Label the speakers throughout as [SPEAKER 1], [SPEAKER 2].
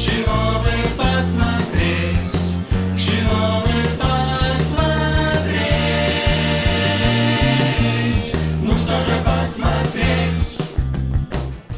[SPEAKER 1] Чего бы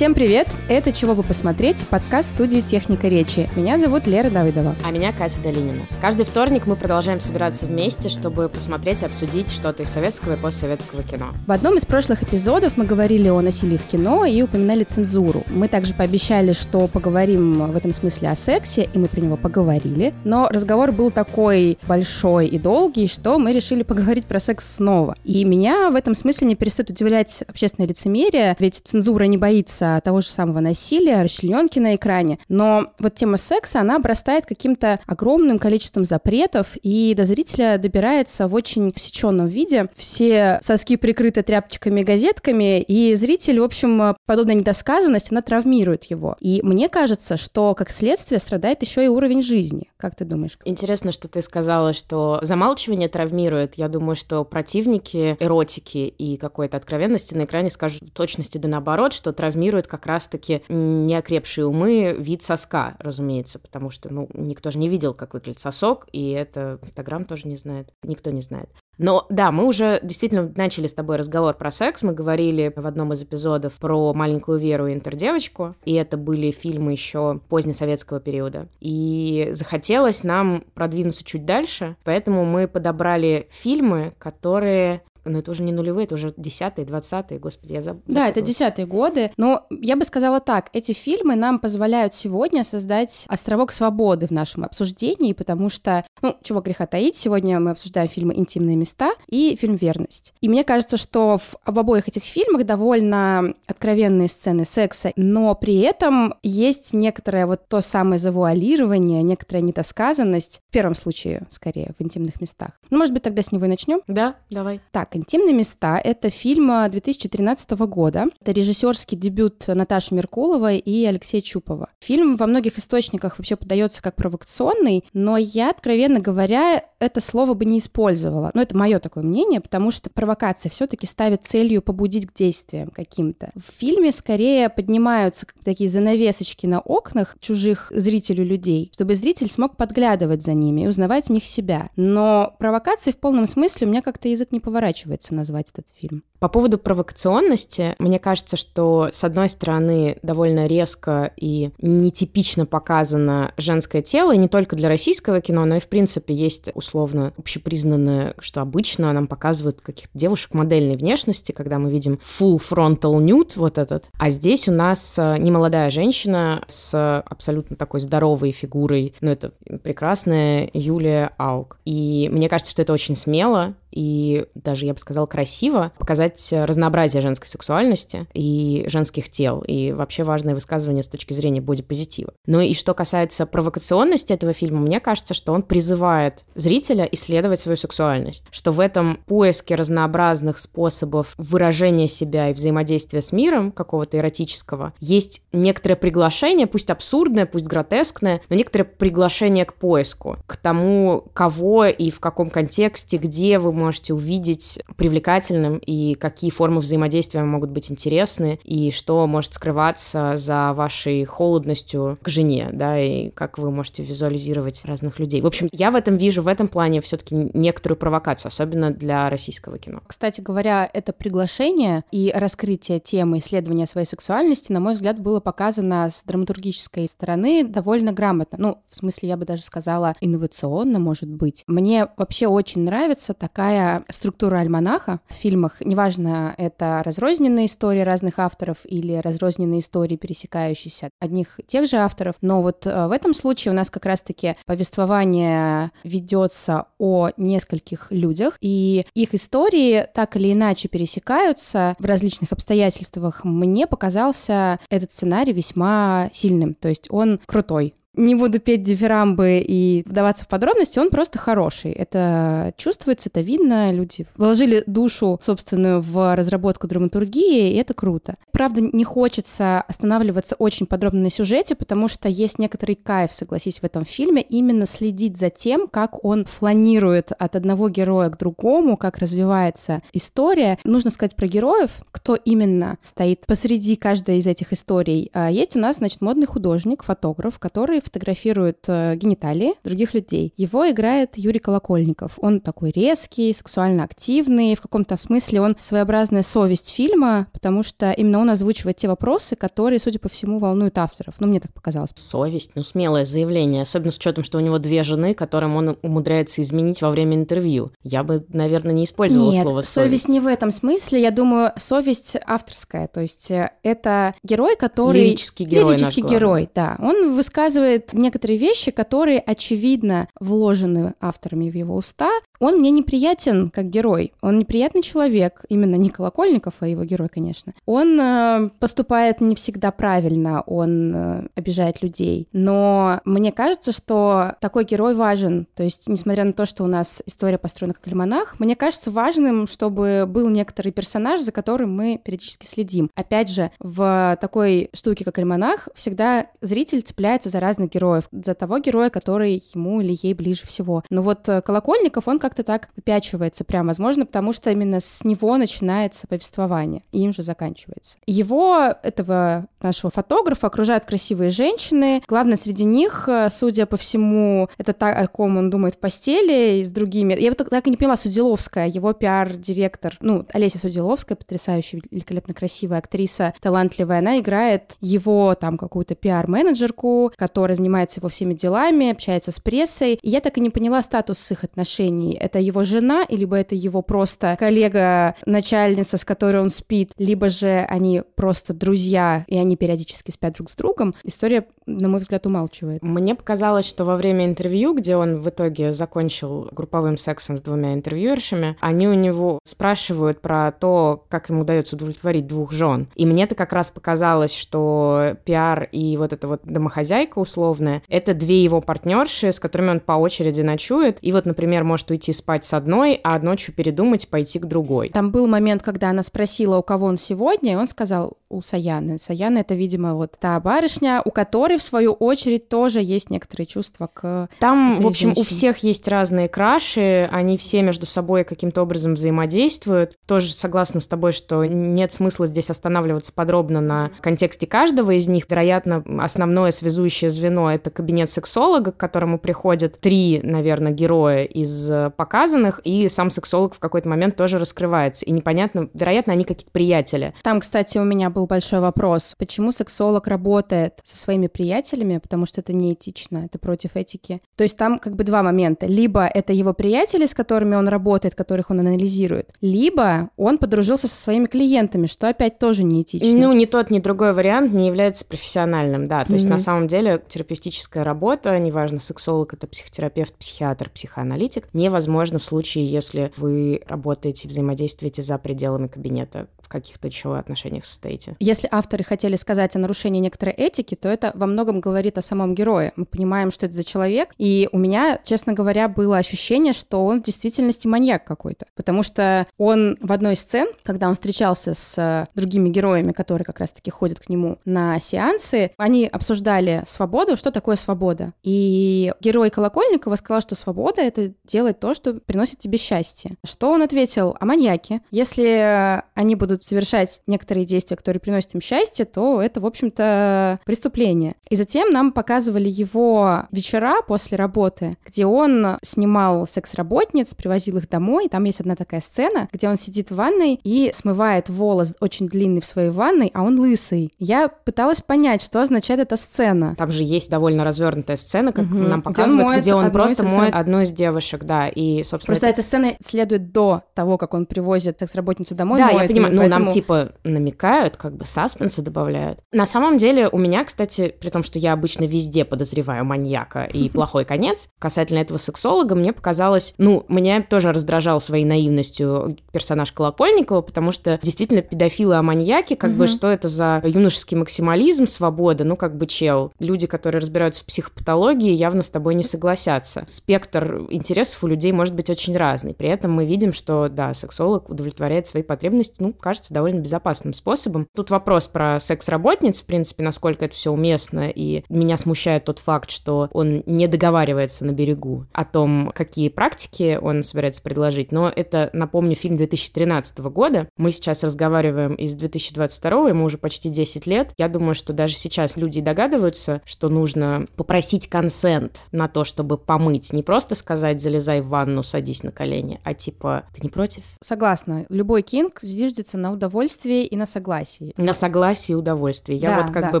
[SPEAKER 2] Всем привет! Это «Чего бы посмотреть» подкаст студии «Техника речи». Меня зовут Лера Давыдова.
[SPEAKER 3] А меня Катя Долинина. Каждый вторник мы продолжаем собираться вместе, чтобы посмотреть и обсудить что-то из советского и постсоветского кино.
[SPEAKER 2] В одном из прошлых эпизодов мы говорили о насилии в кино и упоминали цензуру. Мы также пообещали, что поговорим в этом смысле о сексе, и мы про него поговорили. Но разговор был такой большой и долгий, что мы решили поговорить про секс снова. И меня в этом смысле не перестает удивлять общественное лицемерие, ведь цензура не боится того же самого насилия, расчлененки на экране. Но вот тема секса, она обрастает каким-то огромным количеством запретов, и до зрителя добирается в очень усеченном виде. Все соски прикрыты тряпочками и газетками, и зритель, в общем, подобная недосказанность, она травмирует его. И мне кажется, что как следствие страдает еще и уровень жизни. Как ты думаешь?
[SPEAKER 3] Интересно, что ты сказала, что замалчивание травмирует. Я думаю, что противники эротики и какой-то откровенности на экране скажут в точности да наоборот, что травмирует как раз-таки неокрепшие умы вид соска, разумеется, потому что, ну, никто же не видел, как выглядит сосок, и это Инстаграм тоже не знает, никто не знает. Но да, мы уже действительно начали с тобой разговор про секс. Мы говорили в одном из эпизодов про маленькую Веру и интердевочку. И это были фильмы еще позднесоветского периода. И захотелось нам продвинуться чуть дальше. Поэтому мы подобрали фильмы, которые но это уже не нулевые, это уже десятые, двадцатые, господи, я забыла.
[SPEAKER 2] Да, это десятые годы, но я бы сказала так, эти фильмы нам позволяют сегодня создать островок свободы в нашем обсуждении, потому что, ну, чего греха таить, сегодня мы обсуждаем фильмы «Интимные места» и фильм «Верность». И мне кажется, что в, в обоих этих фильмах довольно откровенные сцены секса, но при этом есть некоторое вот то самое завуалирование, некоторая недосказанность, в первом случае, скорее, в «Интимных местах». Ну, может быть, тогда с него и начнем?
[SPEAKER 3] Да, давай.
[SPEAKER 2] Так, так, «Интимные места» — это фильм 2013 года. Это режиссерский дебют Наташи Меркуловой и Алексея Чупова. Фильм во многих источниках вообще подается как провокационный, но я, откровенно говоря, это слово бы не использовала. Но это мое такое мнение, потому что провокация все-таки ставит целью побудить к действиям каким-то. В фильме скорее поднимаются такие занавесочки на окнах чужих зрителю людей, чтобы зритель смог подглядывать за ними и узнавать в них себя. Но провокации в полном смысле у меня как-то язык не поворачивается назвать этот фильм.
[SPEAKER 3] По поводу провокационности, мне кажется, что, с одной стороны, довольно резко и нетипично показано женское тело, и не только для российского кино, но и, в принципе, есть условно общепризнанное, что обычно нам показывают каких-то девушек модельной внешности, когда мы видим full frontal nude, вот этот. А здесь у нас э, немолодая женщина с абсолютно такой здоровой фигурой, ну, это прекрасная Юлия Аук. И мне кажется, что это очень смело, и даже, я бы сказала, красиво показать разнообразие женской сексуальности и женских тел, и вообще важное высказывание с точки зрения бодипозитива. Ну и что касается провокационности этого фильма, мне кажется, что он призывает зрителя исследовать свою сексуальность, что в этом поиске разнообразных способов выражения себя и взаимодействия с миром какого-то эротического есть некоторое приглашение, пусть абсурдное, пусть гротескное, но некоторое приглашение к поиску, к тому, кого и в каком контексте, где вы можете увидеть привлекательным и какие формы взаимодействия могут быть интересны и что может скрываться за вашей холодностью к жене, да, и как вы можете визуализировать разных людей. В общем, я в этом вижу, в этом плане все-таки некоторую провокацию, особенно для российского кино.
[SPEAKER 2] Кстати говоря, это приглашение и раскрытие темы исследования своей сексуальности, на мой взгляд, было показано с драматургической стороны довольно грамотно. Ну, в смысле, я бы даже сказала, инновационно, может быть. Мне вообще очень нравится такая такая структура альманаха в фильмах. Неважно, это разрозненные истории разных авторов или разрозненные истории, пересекающиеся одних и тех же авторов. Но вот э, в этом случае у нас как раз-таки повествование ведется о нескольких людях, и их истории так или иначе пересекаются в различных обстоятельствах. Мне показался этот сценарий весьма сильным, то есть он крутой не буду петь дифирамбы и вдаваться в подробности, он просто хороший. Это чувствуется, это видно, люди вложили душу собственную в разработку драматургии, и это круто. Правда, не хочется останавливаться очень подробно на сюжете, потому что есть некоторый кайф, согласись, в этом фильме, именно следить за тем, как он фланирует от одного героя к другому, как развивается история. Нужно сказать про героев, кто именно стоит посреди каждой из этих историй. А, есть у нас, значит, модный художник, фотограф, который фотографирует э, гениталии других людей. Его играет Юрий Колокольников. Он такой резкий, сексуально активный, в каком-то смысле он своеобразная совесть фильма, потому что именно он озвучивает те вопросы, которые, судя по всему, волнуют авторов. Ну, мне так показалось.
[SPEAKER 3] Совесть, ну, смелое заявление, особенно с учетом, что у него две жены, которым он умудряется изменить во время интервью. Я бы, наверное, не использовала
[SPEAKER 2] Нет,
[SPEAKER 3] слово совесть.
[SPEAKER 2] совесть не в этом смысле. Я думаю, совесть авторская. То есть э, это герой, который...
[SPEAKER 3] Лирический герой
[SPEAKER 2] Лирический герой, да. Он высказывает некоторые вещи, которые, очевидно, вложены авторами в его уста. Он мне неприятен как герой. Он неприятный человек, именно не Колокольников, а его герой, конечно. Он э, поступает не всегда правильно, он э, обижает людей. Но мне кажется, что такой герой важен. То есть, несмотря на то, что у нас история построена как альманах, мне кажется важным, чтобы был некоторый персонаж, за которым мы периодически следим. Опять же, в такой штуке, как альманах, всегда зритель цепляется за разных героев, за того героя, который ему или ей ближе всего. Но вот э, Колокольников, он как-то так выпячивается прям, возможно, потому что именно с него начинается повествование, и им же заканчивается. Его, этого нашего фотографа, окружают красивые женщины. Главное среди них, э, судя по всему, это та, о ком он думает в постели и с другими. Я вот так и не поняла, Судиловская, его пиар-директор, ну, Олеся Судиловская, потрясающая, великолепно красивая актриса, талантливая, она играет его там какую-то пиар-менеджерку, которая занимается его всеми делами, общается с прессой. И я так и не поняла статус их отношений. Это его жена, либо это его просто коллега, начальница, с которой он спит, либо же они просто друзья, и они периодически спят друг с другом. История, на мой взгляд, умалчивает.
[SPEAKER 3] Мне показалось, что во время интервью, где он в итоге закончил групповым сексом с двумя интервьюершами, они у него спрашивают про то, как ему удается удовлетворить двух жен. И мне это как раз показалось, что пиар и вот эта вот домохозяйка условная, это две его партнерши, с которыми он по очереди ночует. И вот, например, может уйти спать с одной, а ночью передумать пойти к другой.
[SPEAKER 2] Там был момент, когда она спросила, у кого он сегодня, и он сказал, у Саяны. Саяна — это, видимо, вот та барышня, у которой, в свою очередь, тоже есть некоторые чувства к
[SPEAKER 3] Там, в общем, у
[SPEAKER 2] женщине.
[SPEAKER 3] всех есть разные краши, они все между собой каким-то образом взаимодействуют. Тоже согласна с тобой, что нет смысла здесь останавливаться подробно на контексте каждого из них. Вероятно, основное связующее звено — это кабинет сексолога, к которому приходят три, наверное, героя из показанных, и сам сексолог в какой-то момент тоже раскрывается. И непонятно, вероятно, они какие-то приятели.
[SPEAKER 2] Там, кстати, у меня был большой вопрос. Почему сексолог работает со своими приятелями? Потому что это неэтично, это против этики. То есть там как бы два момента. Либо это его приятели, с которыми он работает, которых он анализирует, либо он подружился со своими клиентами, что опять тоже неэтично.
[SPEAKER 3] Ну, ни тот, ни другой вариант не является профессиональным, да. То есть,
[SPEAKER 2] Мгм.
[SPEAKER 3] на самом деле, терапевтическая работа, неважно, сексолог, это психотерапевт, психиатр, психоаналитик, невозможно в случае, если вы работаете, взаимодействуете за пределами кабинета, каких-то еще отношениях состоите.
[SPEAKER 2] Если авторы хотели сказать о нарушении некоторой этики, то это во многом говорит о самом герое. Мы понимаем, что это за человек, и у меня, честно говоря, было ощущение, что он в действительности маньяк какой-то. Потому что он в одной из сцен, когда он встречался с э, другими героями, которые как раз-таки ходят к нему на сеансы, они обсуждали свободу, что такое свобода. И герой Колокольникова сказал, что свобода — это делать то, что приносит тебе счастье. Что он ответил? О маньяке. Если э, они будут совершать некоторые действия, которые приносят им счастье, то это, в общем-то, преступление. И затем нам показывали его вечера после работы, где он снимал секс-работниц, привозил их домой. Там есть одна такая сцена, где он сидит в ванной и смывает волос очень длинный в своей ванной, а он лысый. Я пыталась понять, что означает эта сцена.
[SPEAKER 3] Там же есть довольно развернутая сцена, как
[SPEAKER 2] Мгм.
[SPEAKER 3] нам
[SPEAKER 2] Где он
[SPEAKER 3] показывают,
[SPEAKER 2] моет
[SPEAKER 3] где он,
[SPEAKER 2] из
[SPEAKER 3] просто
[SPEAKER 2] секс-
[SPEAKER 3] моет одну из девушек, да, и, собственно,
[SPEAKER 2] Просто
[SPEAKER 3] это-
[SPEAKER 2] эта сцена следует до того, как он привозит секс-работницу домой.
[SPEAKER 3] Да, я понимаю.
[SPEAKER 2] её,
[SPEAKER 3] Ну, нам
[SPEAKER 2] поэтому-
[SPEAKER 3] типа намекают, как бы саспенса добавляют. На самом деле, у меня, кстати, при том, что я обычно везде подозреваю маньяка и плохой конец, касательно этого сексолога, мне показалось, ну, меня тоже раздражал своей наивностью персонаж Колокольникова, потому что действительно педофилы о маньяке, как бы,
[SPEAKER 2] Мгм.
[SPEAKER 3] что это за юношеский максимализм, свобода, ну, как бы, чел. Люди, которые разбираются в психопатологии, явно с тобой не согласятся. Спектр интересов у людей может быть очень разный. При этом мы видим, что, да, сексолог удовлетворяет свои потребности, ну, кажется, довольно безопасным способом. Тут вопрос про секс-работниц, в принципе, насколько это все уместно, и меня смущает тот факт, что он не договаривается на берегу о том, какие практики он собирается предложить, но это, напомню, фильм 2013 года. Мы сейчас разговариваем из 2022, ему уже почти 10 лет. Я думаю, что даже сейчас люди догадываются, что нужно попросить консент на то, чтобы помыть. Не просто сказать «залезай в ванну, садись на колени», а типа «ты не против?»
[SPEAKER 2] Согласна. Любой кинг зиждется на удовольствии и на согласии.
[SPEAKER 3] На согласии и удовольствии. Я
[SPEAKER 2] Да,
[SPEAKER 3] вот как
[SPEAKER 2] да,
[SPEAKER 3] бы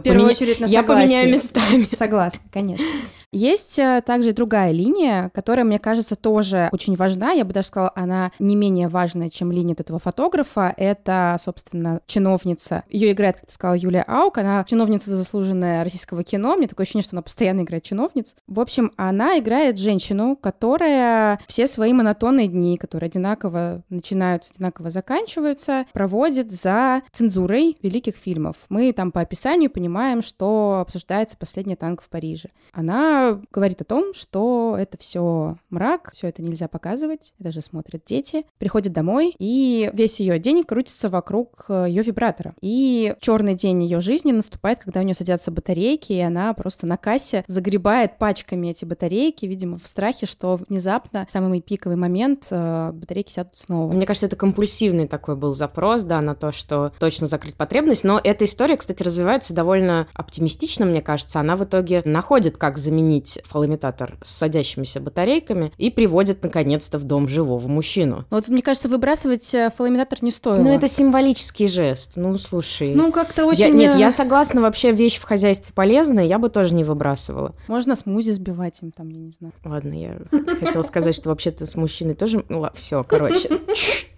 [SPEAKER 3] поменя-
[SPEAKER 2] очередь на
[SPEAKER 3] Я
[SPEAKER 2] согласии.
[SPEAKER 3] поменяю местами.
[SPEAKER 2] Согласна, конечно. Есть э, также другая линия, которая, мне кажется, тоже очень важна. Я бы даже сказала, она не менее важная, чем линия этого фотографа. Это, собственно, чиновница. Ее играет, как ты сказала, Юлия Аук. Она чиновница заслуженная российского кино. Мне такое ощущение, что она постоянно играет чиновниц. В общем, она играет женщину, которая все свои монотонные дни, которые одинаково начинаются, одинаково заканчиваются, проводит за цензурой великих фильмов. Мы там по описанию понимаем, что обсуждается «Последний танк в Париже». Она говорит о том, что это все мрак, все это нельзя показывать, это же смотрят дети, приходит домой, и весь ее день крутится вокруг ее вибратора. И черный день ее жизни наступает, когда у нее садятся батарейки, и она просто на кассе загребает пачками эти батарейки, видимо, в страхе, что внезапно, в самый пиковый момент, э, батарейки сядут снова.
[SPEAKER 3] Мне кажется, это компульсивный такой был запрос, да, на то, что точно закрыть потребность. Но эта история, кстати, развивается довольно оптимистично, мне кажется. Она в итоге находит, как заменить фалоимитатор с садящимися батарейками и приводит, наконец-то, в дом живого мужчину.
[SPEAKER 2] Вот, мне кажется, выбрасывать э, фалоимитатор не стоило.
[SPEAKER 3] Ну, это символический жест. Ну, слушай.
[SPEAKER 2] Ну, как-то
[SPEAKER 3] Я-
[SPEAKER 2] очень...
[SPEAKER 3] нет,
[SPEAKER 2] э,
[SPEAKER 3] я согласна, вообще вещь в хозяйстве полезная, я бы тоже не выбрасывала.
[SPEAKER 2] Можно смузи сбивать им там, я не знаю.
[SPEAKER 3] Ладно, я хотела сказать, что вообще-то с мужчиной тоже... Ну, все, короче.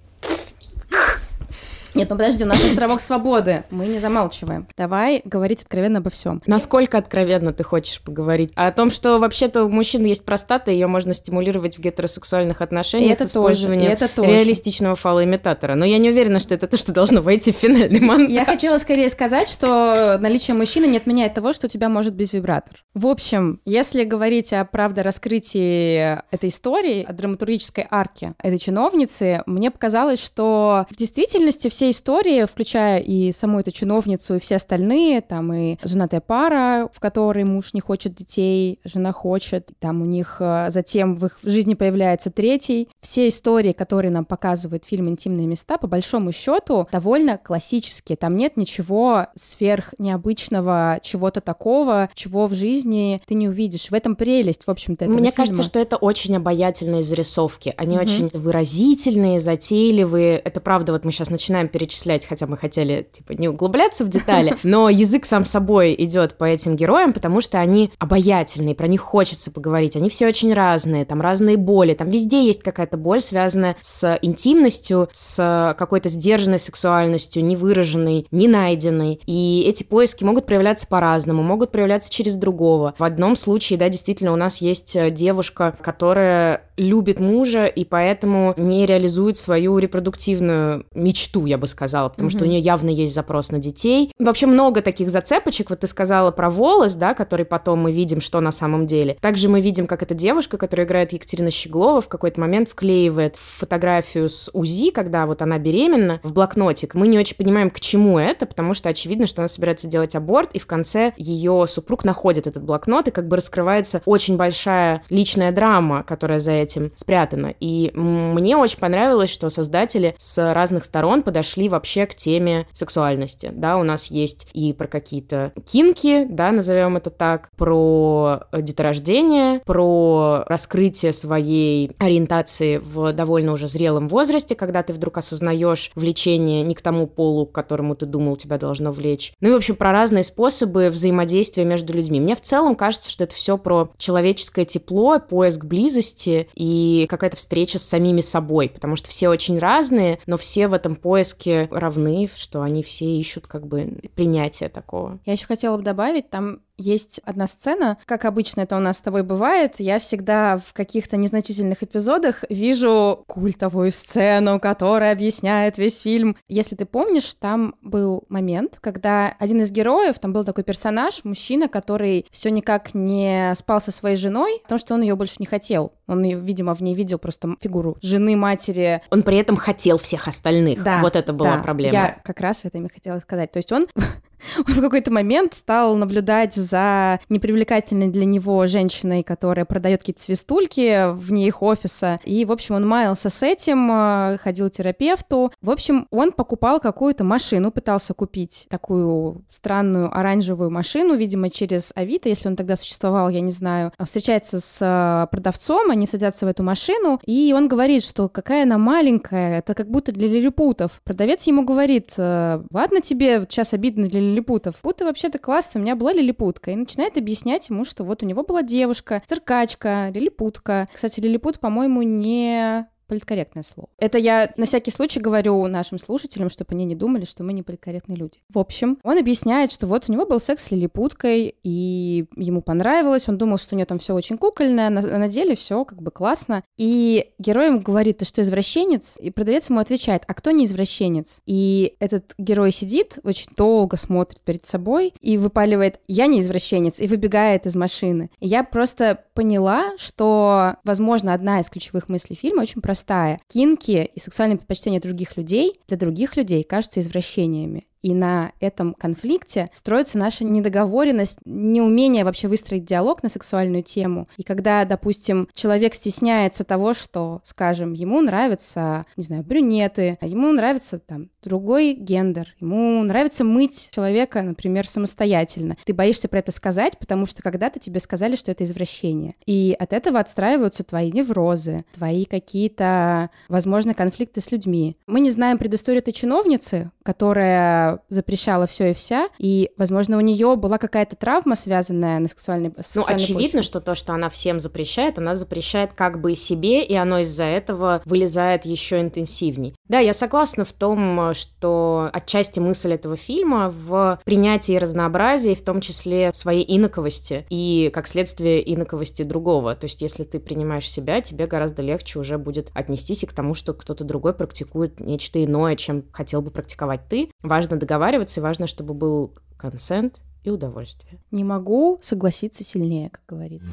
[SPEAKER 2] Нет, ну подожди, у нас островок свободы. Мы не замалчиваем. Давай говорить откровенно обо всем.
[SPEAKER 3] Насколько откровенно ты хочешь поговорить? О том, что вообще-то у мужчин есть простата, ее можно стимулировать в гетеросексуальных отношениях
[SPEAKER 2] это
[SPEAKER 3] с использованием
[SPEAKER 2] тоже, и это тоже.
[SPEAKER 3] реалистичного фалоимитатора. Но я не уверена, что это то, что должно войти в финальный монтаж.
[SPEAKER 2] Я хотела скорее сказать, что наличие мужчины не отменяет того, что у тебя может быть вибратор. В общем, если говорить о правдораскрытии этой истории, о драматургической арке этой чиновницы, мне показалось, что в действительности все истории, включая и саму эту чиновницу, и все остальные, там и женатая пара, в которой муж не хочет детей, жена хочет, там у них э, затем в их жизни появляется третий. Все истории, которые нам показывает фильм «Интимные места», по большому счету, довольно классические. Там нет ничего сверх необычного, чего-то такого, чего в жизни ты не увидишь. В этом прелесть, в общем-то,
[SPEAKER 3] Мне
[SPEAKER 2] фильма.
[SPEAKER 3] кажется, что это очень обаятельные зарисовки. Они очень выразительные, затейливые. Это правда, вот мы сейчас начинаем перечислять, хотя мы хотели, типа, не углубляться в детали, но язык сам собой идет по этим героям, потому что они обаятельные, про них хочется поговорить. Они все очень разные, там разные боли, там везде есть какая-то боль, связанная с интимностью, с какой-то сдержанной сексуальностью, невыраженной, не найденной. И эти поиски могут проявляться по-разному, могут проявляться через другого. В одном случае, да, действительно, у нас есть э, девушка, которая любит мужа и поэтому не реализует свою репродуктивную мечту, я бы сказала, потому что у нее явно есть запрос на детей. Вообще много таких зацепочек. Вот ты сказала про волос, да, который потом мы видим, что на самом деле. Также мы видим, как эта девушка, которая играет Екатерина Щеглова, в какой-то момент вклеивает фотографию с УЗИ, когда вот она беременна, в блокнотик. Мы не очень понимаем, к чему это, потому что очевидно, что она собирается делать аборт, и в конце ее супруг находит этот блокнот, и как бы раскрывается очень большая личная драма, которая за этим спрятана. И мне очень понравилось, что создатели с разных сторон подошли вообще к теме сексуальности. Да, у нас есть и про какие-то кинки, да, назовем это так, про деторождение, про раскрытие своей ориентации в довольно уже зрелом возрасте, когда ты вдруг осознаешь влечение не к тому полу, к которому ты думал тебя должно влечь. Ну и, в общем, про разные способы взаимодействия между людьми. Мне в целом кажется, что это все про человеческое тепло, поиск близости и какая-то встреча с самими собой, потому что все очень разные, но все в этом поиске равны, что они все ищут как бы принятия такого.
[SPEAKER 2] Я еще хотела бы добавить, там Есть одна сцена, как обычно это у нас с тобой бывает, я всегда в каких-то незначительных эпизодах вижу культовую сцену, которая объясняет весь фильм. Если ты помнишь, там был момент, когда один из героев, там был такой персонаж, мужчина, который все никак не спал со своей женой, потому что он ее больше не хотел. Он, видимо, в ней видел просто фигуру жены, матери.
[SPEAKER 3] Он при этом хотел всех остальных. Да, вот это была
[SPEAKER 2] да,
[SPEAKER 3] проблема.
[SPEAKER 2] Я как раз это и хотела сказать. То есть он в какой-то момент стал наблюдать за непривлекательной для него женщиной, которая продает какие-то свистульки вне их офиса. И, в общем, он маялся с этим, э, ходил к терапевту. В общем, он покупал какую-то машину, пытался купить такую странную оранжевую машину, видимо, через Авито, если он тогда существовал, я не знаю. Встречается с э, продавцом, они садятся в эту машину, и он говорит, что какая она маленькая, это как будто для лилипутов. Продавец ему говорит, «Э, ладно тебе, сейчас обидно для лилипутов. Будто вообще-то классно, у меня была лилипутка. И начинает объяснять ему, что вот у него была девушка, циркачка, лилипутка. Кстати, лилипут, по-моему, не политкорректное слово. Это я на всякий случай говорю нашим слушателям, чтобы они не думали, что мы не политкорректные люди. В общем, он объясняет, что вот у него был секс с лилипуткой, и ему понравилось, он думал, что у нее там все очень кукольное, на, на деле все как бы классно. И герой ему говорит, ты что, извращенец? И продавец ему отвечает, а кто не извращенец? И этот герой сидит, очень долго смотрит перед собой и выпаливает, я не извращенец, и выбегает из машины. И я просто поняла, что, возможно, одна из ключевых мыслей фильма очень простая простая. Кинки и сексуальные предпочтения других людей для других людей кажутся извращениями. И на этом конфликте строится наша недоговоренность, неумение вообще выстроить диалог на сексуальную тему. И когда, допустим, человек стесняется того, что, скажем, ему нравятся, не знаю, брюнеты, а ему нравится там другой гендер, ему нравится мыть человека, например, самостоятельно. Ты боишься про это сказать, потому что когда-то тебе сказали, что это извращение. И от этого отстраиваются твои неврозы, твои какие-то, возможно, конфликты с людьми. Мы не знаем предысторию этой чиновницы, которая запрещала все и вся, и, возможно, у нее была какая-то травма, связанная на сексуальной
[SPEAKER 3] с Ну, очевидно, почве. что то, что она всем запрещает, она запрещает как бы и себе, и оно из-за этого вылезает еще интенсивней. Да, я согласна в том, что отчасти мысль этого фильма в принятии разнообразия, в том числе своей инаковости, и как следствие инаковости другого. То есть, если ты принимаешь себя, тебе гораздо легче уже будет отнестись и к тому, что кто-то другой практикует нечто иное, чем хотел бы практиковать ты. Важно договариваться, и важно, чтобы был консент и удовольствие.
[SPEAKER 2] Не могу согласиться сильнее, как говорится.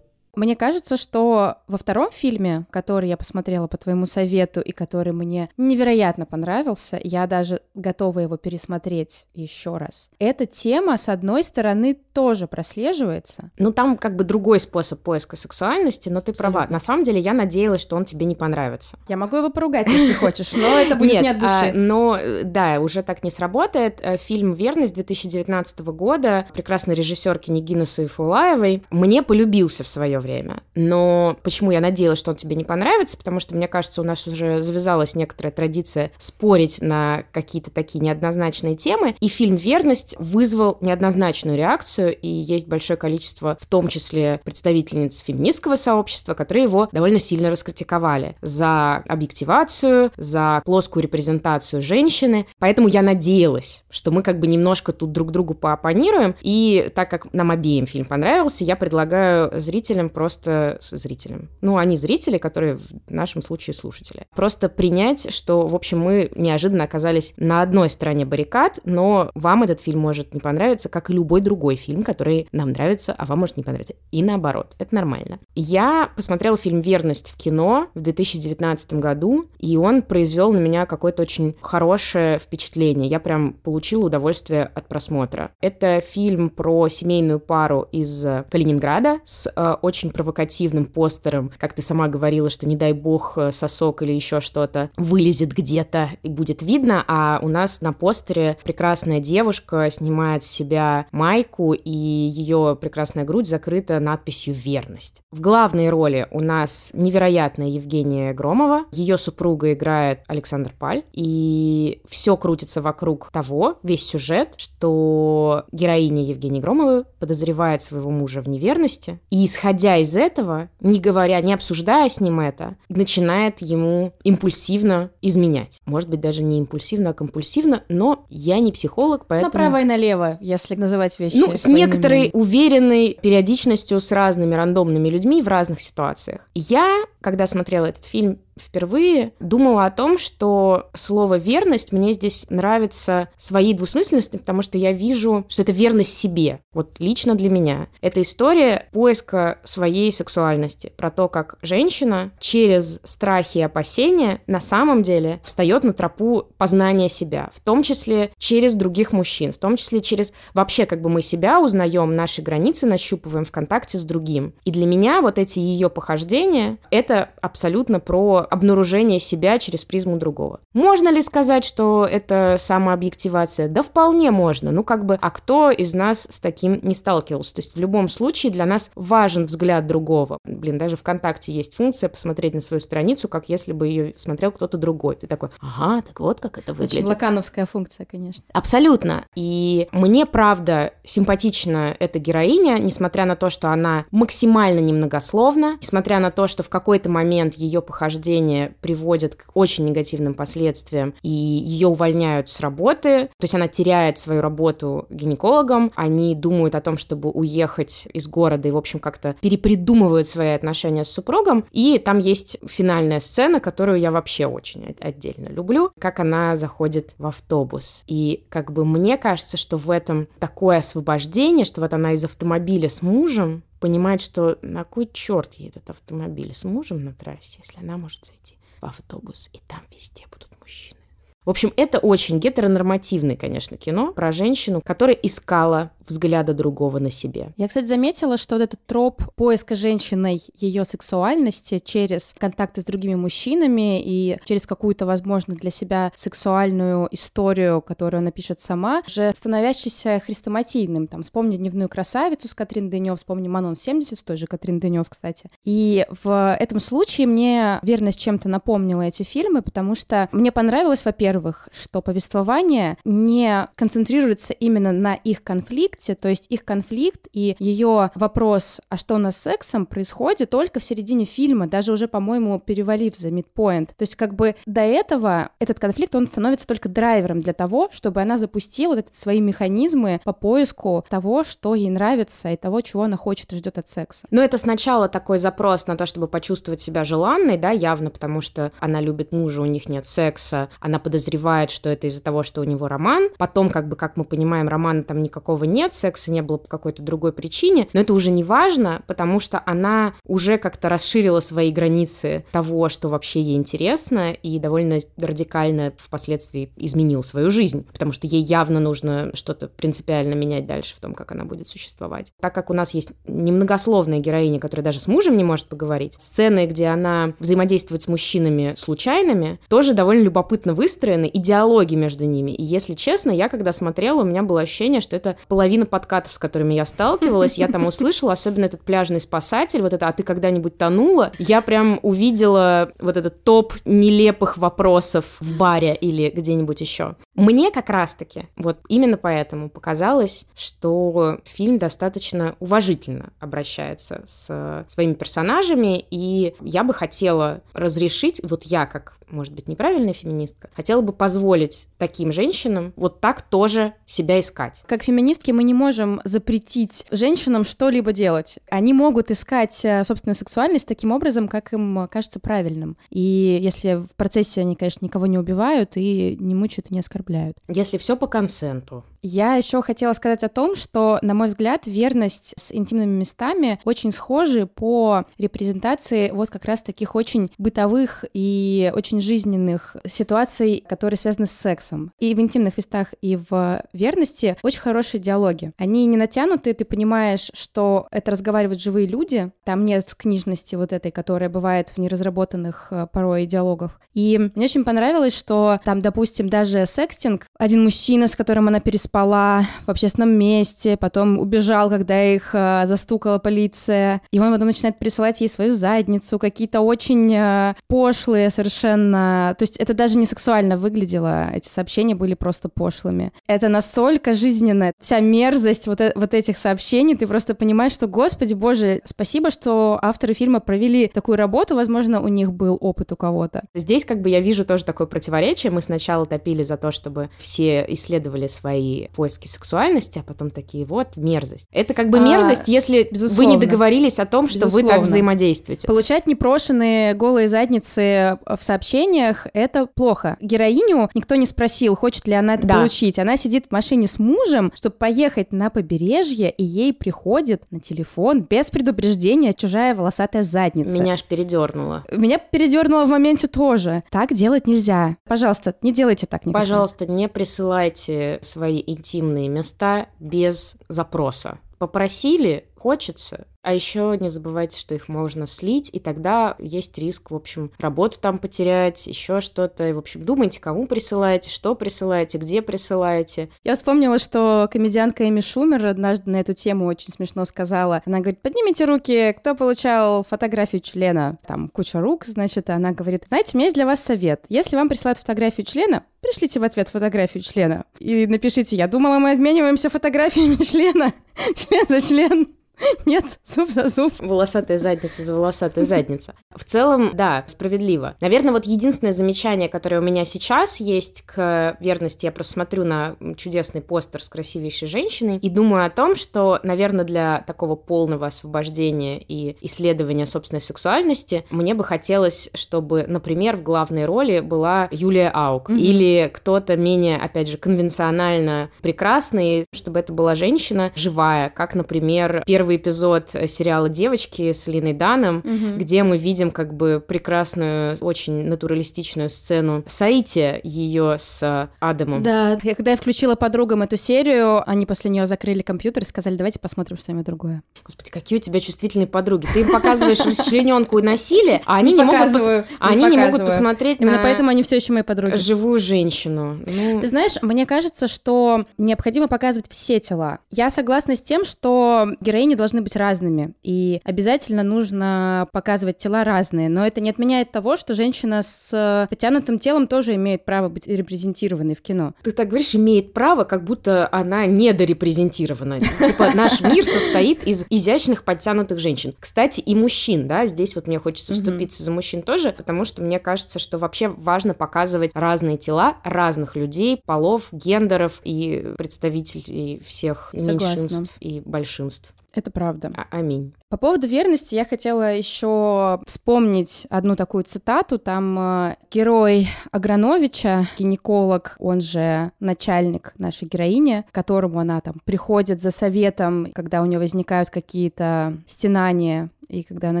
[SPEAKER 2] Мне кажется, что во втором фильме, который я посмотрела по твоему совету и который мне невероятно понравился, я даже готова его пересмотреть еще раз. Эта тема, с одной стороны, тоже прослеживается.
[SPEAKER 3] Ну, там как бы другой способ поиска сексуальности, но ты Абсолютно. права. На самом деле, я надеялась, что он тебе не понравится.
[SPEAKER 2] Я могу его поругать, если хочешь, но это будет не от души. А,
[SPEAKER 3] но, да, уже так не сработает. Э, фильм «Верность» 2019 года прекрасной режиссерки Нигины Суифулаевой мне полюбился в свое время время. Но почему я надеялась, что он тебе не понравится? Потому что, мне кажется, у нас уже завязалась некоторая традиция спорить на какие-то такие неоднозначные темы. И фильм «Верность» вызвал неоднозначную реакцию, и есть большое количество, в том числе представительниц феминистского сообщества, которые его довольно сильно раскритиковали за объективацию, за плоскую репрезентацию женщины. Поэтому я надеялась, что мы как бы немножко тут друг другу пооппонируем. И так как нам обеим фильм понравился, я предлагаю зрителям просто зрителям. Ну, они зрители, которые в нашем случае слушатели. Просто принять, что, в общем, мы неожиданно оказались на одной стороне баррикад, но вам этот фильм может не понравиться, как и любой другой фильм, который нам нравится, а вам может не понравиться. И наоборот, это нормально. Я посмотрела фильм «Верность» в кино в 2019 году, и он произвел на меня какое-то очень хорошее впечатление. Я прям получила удовольствие от просмотра. Это фильм про семейную пару из Калининграда с э, очень очень провокативным постером, как ты сама говорила, что не дай бог э, сосок или еще что-то вылезет где-то и будет видно, а у нас на постере прекрасная девушка снимает с себя майку, и ее прекрасная грудь закрыта надписью «Верность». В главной роли у нас невероятная Евгения Громова, ее супруга играет Александр Паль, и все крутится вокруг того, весь сюжет, что героиня Евгении Громовой подозревает своего мужа в неверности, и исходя исходя из этого, не говоря, не обсуждая с ним это, начинает ему импульсивно изменять. Может быть, даже не импульсивно, а компульсивно, но я не психолог, поэтому...
[SPEAKER 2] Направо и налево, если называть вещи.
[SPEAKER 3] Ну, с некоторой уверенной периодичностью с разными рандомными людьми в разных ситуациях. Я, когда смотрела этот фильм, впервые думала о том, что слово «верность» мне здесь нравится своей двусмысленностью, потому что я вижу, что это верность себе, вот лично для меня. Это история поиска своей сексуальности, про то, как женщина через страхи и опасения на самом деле встает на тропу познания себя, в том числе через других мужчин, в том числе через вообще как бы мы себя узнаем, наши границы нащупываем в контакте с другим. И для меня вот эти ее похождения — это абсолютно про обнаружение себя через призму другого. Можно ли сказать, что это самообъективация? Да вполне можно. Ну как бы, а кто из нас с таким не сталкивался? То есть в любом случае для нас важен взгляд другого. Блин, даже ВКонтакте есть функция посмотреть на свою страницу, как если бы ее смотрел кто-то другой. Ты такой, ага, так вот как это выглядит.
[SPEAKER 2] Очень лакановская функция, конечно.
[SPEAKER 3] Абсолютно. И мне, правда, симпатична эта героиня, несмотря на то, что она максимально немногословна, несмотря на то, что в какой-то момент ее похождение поведение приводит к очень негативным последствиям, и ее увольняют с работы, то есть она теряет свою работу гинекологом, они думают о том, чтобы уехать из города и, в общем, как-то перепридумывают свои отношения с супругом, и там есть финальная сцена, которую я вообще очень отдельно люблю, как она заходит в автобус. И как бы мне кажется, что в этом такое освобождение, что вот она из автомобиля с мужем понимает, что на кой черт этот автомобиль с мужем на трассе, если она может зайти в автобус, и там везде будут мужчины. В общем, это очень гетеронормативное, конечно, кино про женщину, которая искала взгляда другого на себе.
[SPEAKER 2] Я, кстати, заметила, что вот этот троп поиска женщиной ее сексуальности через контакты с другими мужчинами и через какую-то, возможно, для себя сексуальную историю, которую она пишет сама, уже становящийся хрестоматийным. Там, вспомни «Дневную красавицу» с Катрин Денев, вспомни «Манон 70» с той же Катрин Денев, кстати. И в этом случае мне верность чем-то напомнила эти фильмы, потому что мне понравилось, во-первых, что повествование не концентрируется именно на их конфликт, конфликте, то есть их конфликт и ее вопрос, а что у нас с сексом, происходит только в середине фильма, даже уже, по-моему, перевалив за midpoint. То есть как бы до этого этот конфликт, он становится только драйвером для того, чтобы она запустила вот эти свои механизмы по поиску того, что ей нравится и того, чего она хочет и ждет от секса.
[SPEAKER 3] Но это сначала такой запрос на то, чтобы почувствовать себя желанной, да, явно, потому что она любит мужа, у них нет секса, она подозревает, что это из-за того, что у него роман. Потом, как бы, как мы понимаем, романа там никакого нет, нет, секса не было по какой-то другой причине, но это уже не важно, потому что она уже как-то расширила свои границы того, что вообще ей интересно, и довольно радикально впоследствии изменил свою жизнь, потому что ей явно нужно что-то принципиально менять дальше в том, как она будет существовать. Так как у нас есть немногословная героиня, которая даже с мужем не может поговорить, сцены, где она взаимодействует с мужчинами случайными, тоже довольно любопытно выстроены, и диалоги между ними. И если честно, я когда смотрела, у меня было ощущение, что это половина подкатов, с которыми я сталкивалась, я там услышала, особенно этот пляжный спасатель, вот это «А ты когда-нибудь тонула?» Я прям увидела вот этот топ нелепых вопросов в баре или где-нибудь еще. Мне как раз-таки, вот именно поэтому показалось, что фильм достаточно уважительно обращается с своими персонажами, и я бы хотела разрешить, вот я как может быть, неправильная феминистка, хотела бы позволить таким женщинам вот так тоже себя искать.
[SPEAKER 2] Как феминистки мы не можем запретить женщинам что-либо делать. Они могут искать э, собственную сексуальность таким образом, как им кажется правильным. И если в процессе они, конечно, никого не убивают и не мучают и не оскорбляют.
[SPEAKER 3] Если все по консенту.
[SPEAKER 2] Я еще хотела сказать о том, что, на мой взгляд, верность с интимными местами очень схожи по репрезентации вот как раз таких очень бытовых и очень жизненных ситуаций, которые связаны с сексом. И в интимных местах, и в верности очень хорошие диалоги. Они не натянуты, ты понимаешь, что это разговаривают живые люди, там нет книжности вот этой, которая бывает в неразработанных э, порой диалогах. И мне очень понравилось, что там, допустим, даже секстинг, один мужчина, с которым она переспала, спала в общественном месте, потом убежал, когда их э, застукала полиция, и он потом начинает присылать ей свою задницу, какие-то очень э, пошлые совершенно совершенно... То есть это даже не сексуально выглядело, эти сообщения были просто пошлыми. Это настолько жизненно. Вся мерзость вот, э- вот этих сообщений, ты просто понимаешь, что, господи боже, спасибо, что авторы фильма провели такую работу, возможно, у них был опыт у кого-то.
[SPEAKER 3] Здесь как бы я вижу тоже такое противоречие. Мы сначала топили за то, чтобы все исследовали свои поиски сексуальности, а потом такие, вот, мерзость. Это как бы
[SPEAKER 2] А,
[SPEAKER 3] мерзость, если
[SPEAKER 2] безусловно.
[SPEAKER 3] вы не договорились о том, что вы так
[SPEAKER 2] Безусловно.
[SPEAKER 3] взаимодействуете.
[SPEAKER 2] Получать непрошенные голые задницы в сообщениях — это плохо. Героиню никто не спросил, хочет ли она это
[SPEAKER 3] Да.
[SPEAKER 2] получить. Она сидит в машине с мужем, чтобы поехать на побережье, и ей приходит на телефон без предупреждения чужая волосатая задница.
[SPEAKER 3] Меня аж передернуло.
[SPEAKER 2] Меня передернуло в моменте тоже. Так делать нельзя. Пожалуйста, не делайте так никогда.
[SPEAKER 3] Пожалуйста, не присылайте свои интимные места без запроса. Попросили, хочется, а еще не забывайте, что их можно слить, и тогда есть риск, в общем, работу там потерять, еще что-то. И, в общем, думайте, кому присылаете, что присылаете, где присылаете.
[SPEAKER 2] Я вспомнила, что комедианка Эми Шумер однажды на эту тему очень смешно сказала. Она говорит, поднимите руки, кто получал фотографию члена. Там куча рук, значит, и она говорит, знаете, у меня есть для вас совет. Если вам присылают фотографию члена, пришлите в ответ фотографию члена. И напишите, я думала, мы обмениваемся фотографиями члена. Член за член. Нет, зуб за зуб.
[SPEAKER 3] Волосатая задница за волосатую задницу. В целом, да, справедливо. Наверное, вот единственное замечание, которое у меня сейчас есть к верности, я просто смотрю на чудесный постер с красивейшей женщиной и думаю о том, что, наверное, для такого полного освобождения и исследования собственной сексуальности мне бы хотелось, чтобы, например, в главной роли была Юлия Аук или кто-то менее, опять же, конвенционально прекрасный, чтобы это была женщина живая, как, например, первый эпизод сериала «Девочки» с Линой Даном, где мы видим как бы прекрасную, очень натуралистичную сцену Саити, ее с Адамом.
[SPEAKER 2] Да, я, когда я включила подругам эту серию, они после нее закрыли компьютер и сказали, давайте посмотрим что-нибудь другое.
[SPEAKER 3] Господи, какие у тебя чувствительные подруги. Ты им показываешь расчлененку и насилие, а они
[SPEAKER 2] Не
[SPEAKER 3] не, могут, пос-
[SPEAKER 2] не
[SPEAKER 3] они не могут посмотреть
[SPEAKER 2] Именно
[SPEAKER 3] на
[SPEAKER 2] поэтому они все еще мои подруги.
[SPEAKER 3] живую женщину. Ну,
[SPEAKER 2] Ты знаешь, мне кажется, что необходимо показывать все тела. Я согласна с тем, что героини должны быть разными, и обязательно нужно показывать тела разные, но это не отменяет того, что женщина с потянутым телом тоже имеет право быть репрезентированной в кино.
[SPEAKER 3] Ты так говоришь, имеет право, как будто она недорепрезентирована. Типа наш мир состоит из изящных подтянутых женщин. Кстати, и мужчин, да, здесь вот мне хочется вступиться за мужчин тоже, потому что мне кажется, что вообще важно показывать разные тела разных людей, полов, гендеров и представителей всех
[SPEAKER 2] Согласна.
[SPEAKER 3] меньшинств и большинств.
[SPEAKER 2] Это правда.
[SPEAKER 3] А- аминь.
[SPEAKER 2] По поводу верности я хотела еще вспомнить одну такую цитату. Там э, герой Аграновича, гинеколог, он же начальник нашей героини, к которому она там приходит за советом, когда у нее возникают какие-то стенания и когда она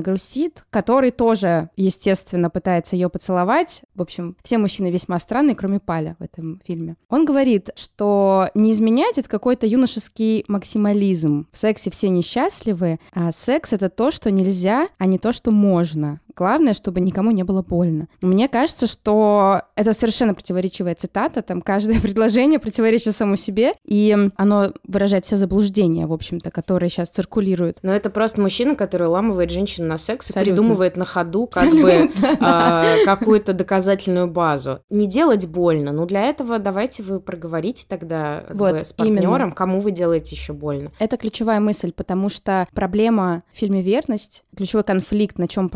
[SPEAKER 2] грустит, который тоже, естественно, пытается ее поцеловать. В общем, все мужчины весьма странные, кроме Паля в этом фильме. Он говорит, что не изменять — это какой-то юношеский максимализм. В сексе все несчастливы, а секс — это то, что нельзя, а не то, что можно. Главное, чтобы никому не было больно. Мне кажется, что это совершенно противоречивая цитата, там каждое предложение противоречит самому себе, и оно выражает все заблуждения, в общем-то, которые сейчас циркулируют.
[SPEAKER 3] Но это просто мужчина, который ламывает женщину на секс
[SPEAKER 2] Абсолютно.
[SPEAKER 3] и придумывает на ходу как бы а, какую-то доказательную базу. Не делать больно. Ну, для этого давайте вы проговорите тогда
[SPEAKER 2] Вот,
[SPEAKER 3] бы, с партнером,
[SPEAKER 2] именно.
[SPEAKER 3] кому вы делаете еще больно.
[SPEAKER 2] Это ключевая мысль, потому что проблема в фильме «Верность», ключевой конфликт, на чем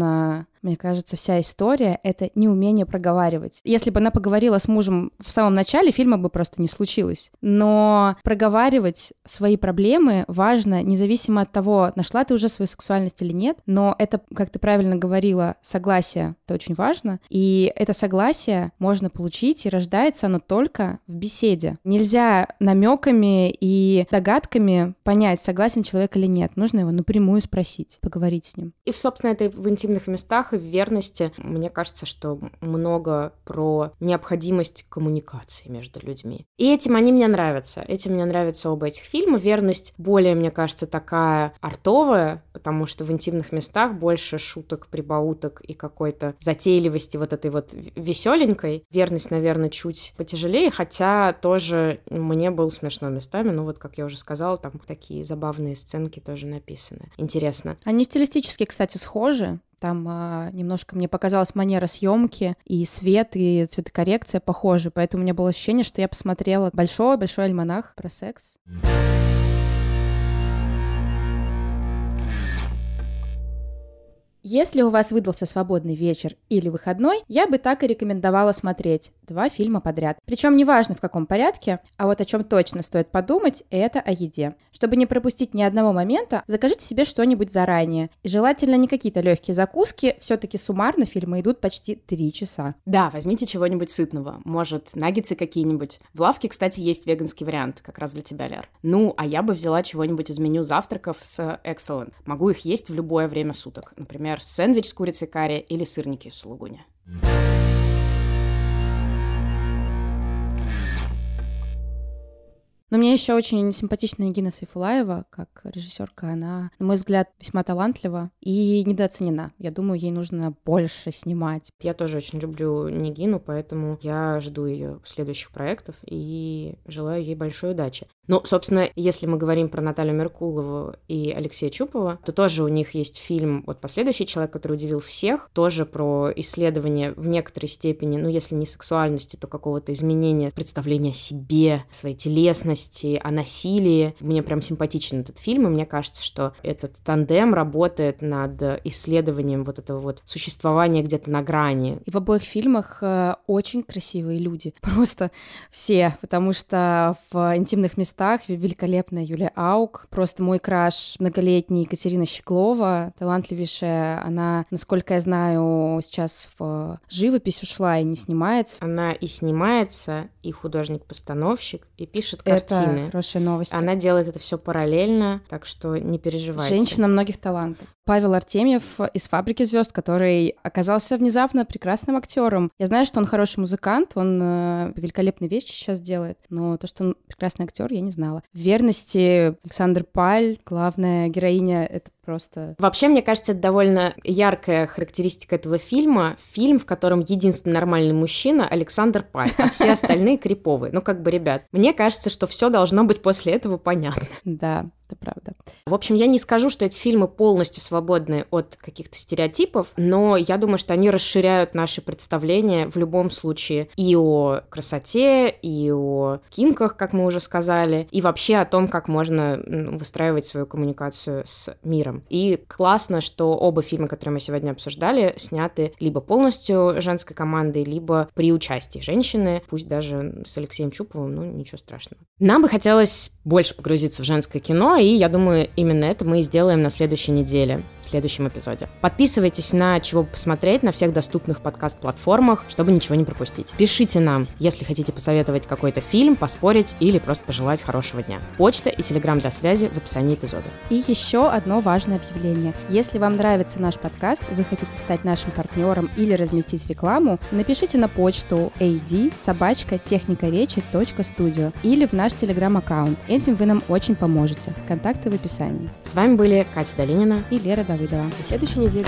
[SPEAKER 2] построена, мне кажется, вся история, это неумение проговаривать. Если бы она поговорила с мужем в самом начале, фильма бы просто не случилось. Но проговаривать свои проблемы важно, независимо от того, нашла ты уже свою сексуальность или нет, но это, как ты правильно говорила, согласие, это очень важно, и это согласие можно получить, и рождается оно только в беседе. Нельзя намеками и догадками понять, согласен человек или нет. Нужно его напрямую спросить, поговорить с ним.
[SPEAKER 3] И, собственно, это в интимных местах и в верности. Мне кажется, что много про необходимость коммуникации между людьми. И этим они мне нравятся. Этим мне нравятся оба этих фильма. Верность более, мне кажется, такая артовая, потому что в интимных местах больше шуток, прибауток и какой-то затейливости вот этой вот веселенькой. Верность, наверное, чуть потяжелее, хотя тоже мне было смешно местами. Ну вот, как я уже сказала, там такие забавные сценки тоже написаны. Интересно.
[SPEAKER 2] Они стилистически, кстати, схожи. Там а, немножко мне показалась манера съемки и свет, и цветокоррекция похожи, поэтому у меня было ощущение, что я посмотрела большой-большой альманах про секс. Если у вас выдался свободный вечер или выходной, я бы так и рекомендовала смотреть два фильма подряд. Причем неважно в каком порядке, а вот о чем точно стоит подумать, это о еде. Чтобы не пропустить ни одного момента, закажите себе что-нибудь заранее. И желательно не какие-то легкие закуски, все-таки суммарно фильмы идут почти три часа.
[SPEAKER 3] Да, возьмите чего-нибудь сытного. Может, наггетсы какие-нибудь. В лавке, кстати, есть веганский вариант, как раз для тебя, Лер. Ну, а я бы взяла чего-нибудь из меню завтраков с Excellent. Могу их есть в любое время суток. Например, например, сэндвич с курицей карри или сырники из сулугуни.
[SPEAKER 2] Но мне еще очень симпатична Егина Сайфулаева, как режиссерка. Она, на мой взгляд, весьма талантлива и недооценена. Я думаю, ей нужно больше снимать.
[SPEAKER 3] Я тоже очень люблю Нигину, поэтому я жду ее следующих проектов и желаю ей большой удачи. Ну, собственно, если мы говорим про Наталью Меркулову и Алексея Чупова, то тоже у них есть фильм вот «Последующий человек», который удивил всех, тоже про исследование в некоторой степени, ну, если не сексуальности, то какого-то изменения представления о себе, своей телесности, о насилии. Мне прям симпатичен этот фильм, и мне кажется, что этот тандем работает над исследованием вот этого вот существования где-то на грани.
[SPEAKER 2] И в обоих фильмах э, очень красивые люди, просто все, потому что в интимных местах местах великолепная Юлия Аук, просто мой краш многолетний Екатерина Щеглова, талантливейшая. Она, насколько я знаю, сейчас в живопись ушла и не снимается.
[SPEAKER 3] Она и снимается, и художник-постановщик, и пишет картины.
[SPEAKER 2] Это хорошая новость.
[SPEAKER 3] Она делает это все параллельно, так что не переживайте.
[SPEAKER 2] Женщина многих талантов. Павел Артемьев из «Фабрики звезд», который оказался внезапно прекрасным актером. Я знаю, что он хороший музыкант, он э, великолепные вещи сейчас делает, но то, что он прекрасный актер, я не знала. В «Верности» Александр Паль, главная героиня, это просто...
[SPEAKER 3] Вообще, мне кажется, это довольно яркая характеристика этого фильма. Фильм, в котором единственный нормальный мужчина Александр Паль, а все остальные криповые. Ну, как бы, ребят, мне кажется, что все должно быть после этого понятно.
[SPEAKER 2] Да, это правда.
[SPEAKER 3] В общем, я не скажу, что эти фильмы полностью свободны от каких-то стереотипов, но я думаю, что они расширяют наши представления в любом случае и о красоте, и о кинках, как мы уже сказали, и вообще о том, как можно выстраивать свою коммуникацию с миром. И классно, что оба фильма, которые мы сегодня обсуждали, сняты либо полностью женской командой, либо при участии женщины, пусть даже с Алексеем Чуповым, ну ничего страшного. Нам бы хотелось больше погрузиться в женское кино, и я думаю, именно это мы и сделаем на следующей неделе, в следующем эпизоде. Подписывайтесь на «Чего посмотреть» на всех доступных подкаст-платформах, чтобы ничего не пропустить. Пишите нам, если хотите посоветовать какой-то фильм, поспорить или просто пожелать хорошего дня. Почта и телеграм для связи в описании эпизода.
[SPEAKER 2] И еще одно важное объявление. Если вам нравится наш подкаст вы хотите стать нашим партнером или разместить рекламу, напишите на почту ad собачка техника речи .студио или в наш телеграм-аккаунт. Этим вы нам очень поможете. Контакты в описании.
[SPEAKER 3] С вами были Катя Долинина
[SPEAKER 2] и Лера Давыдова. До следующей недели.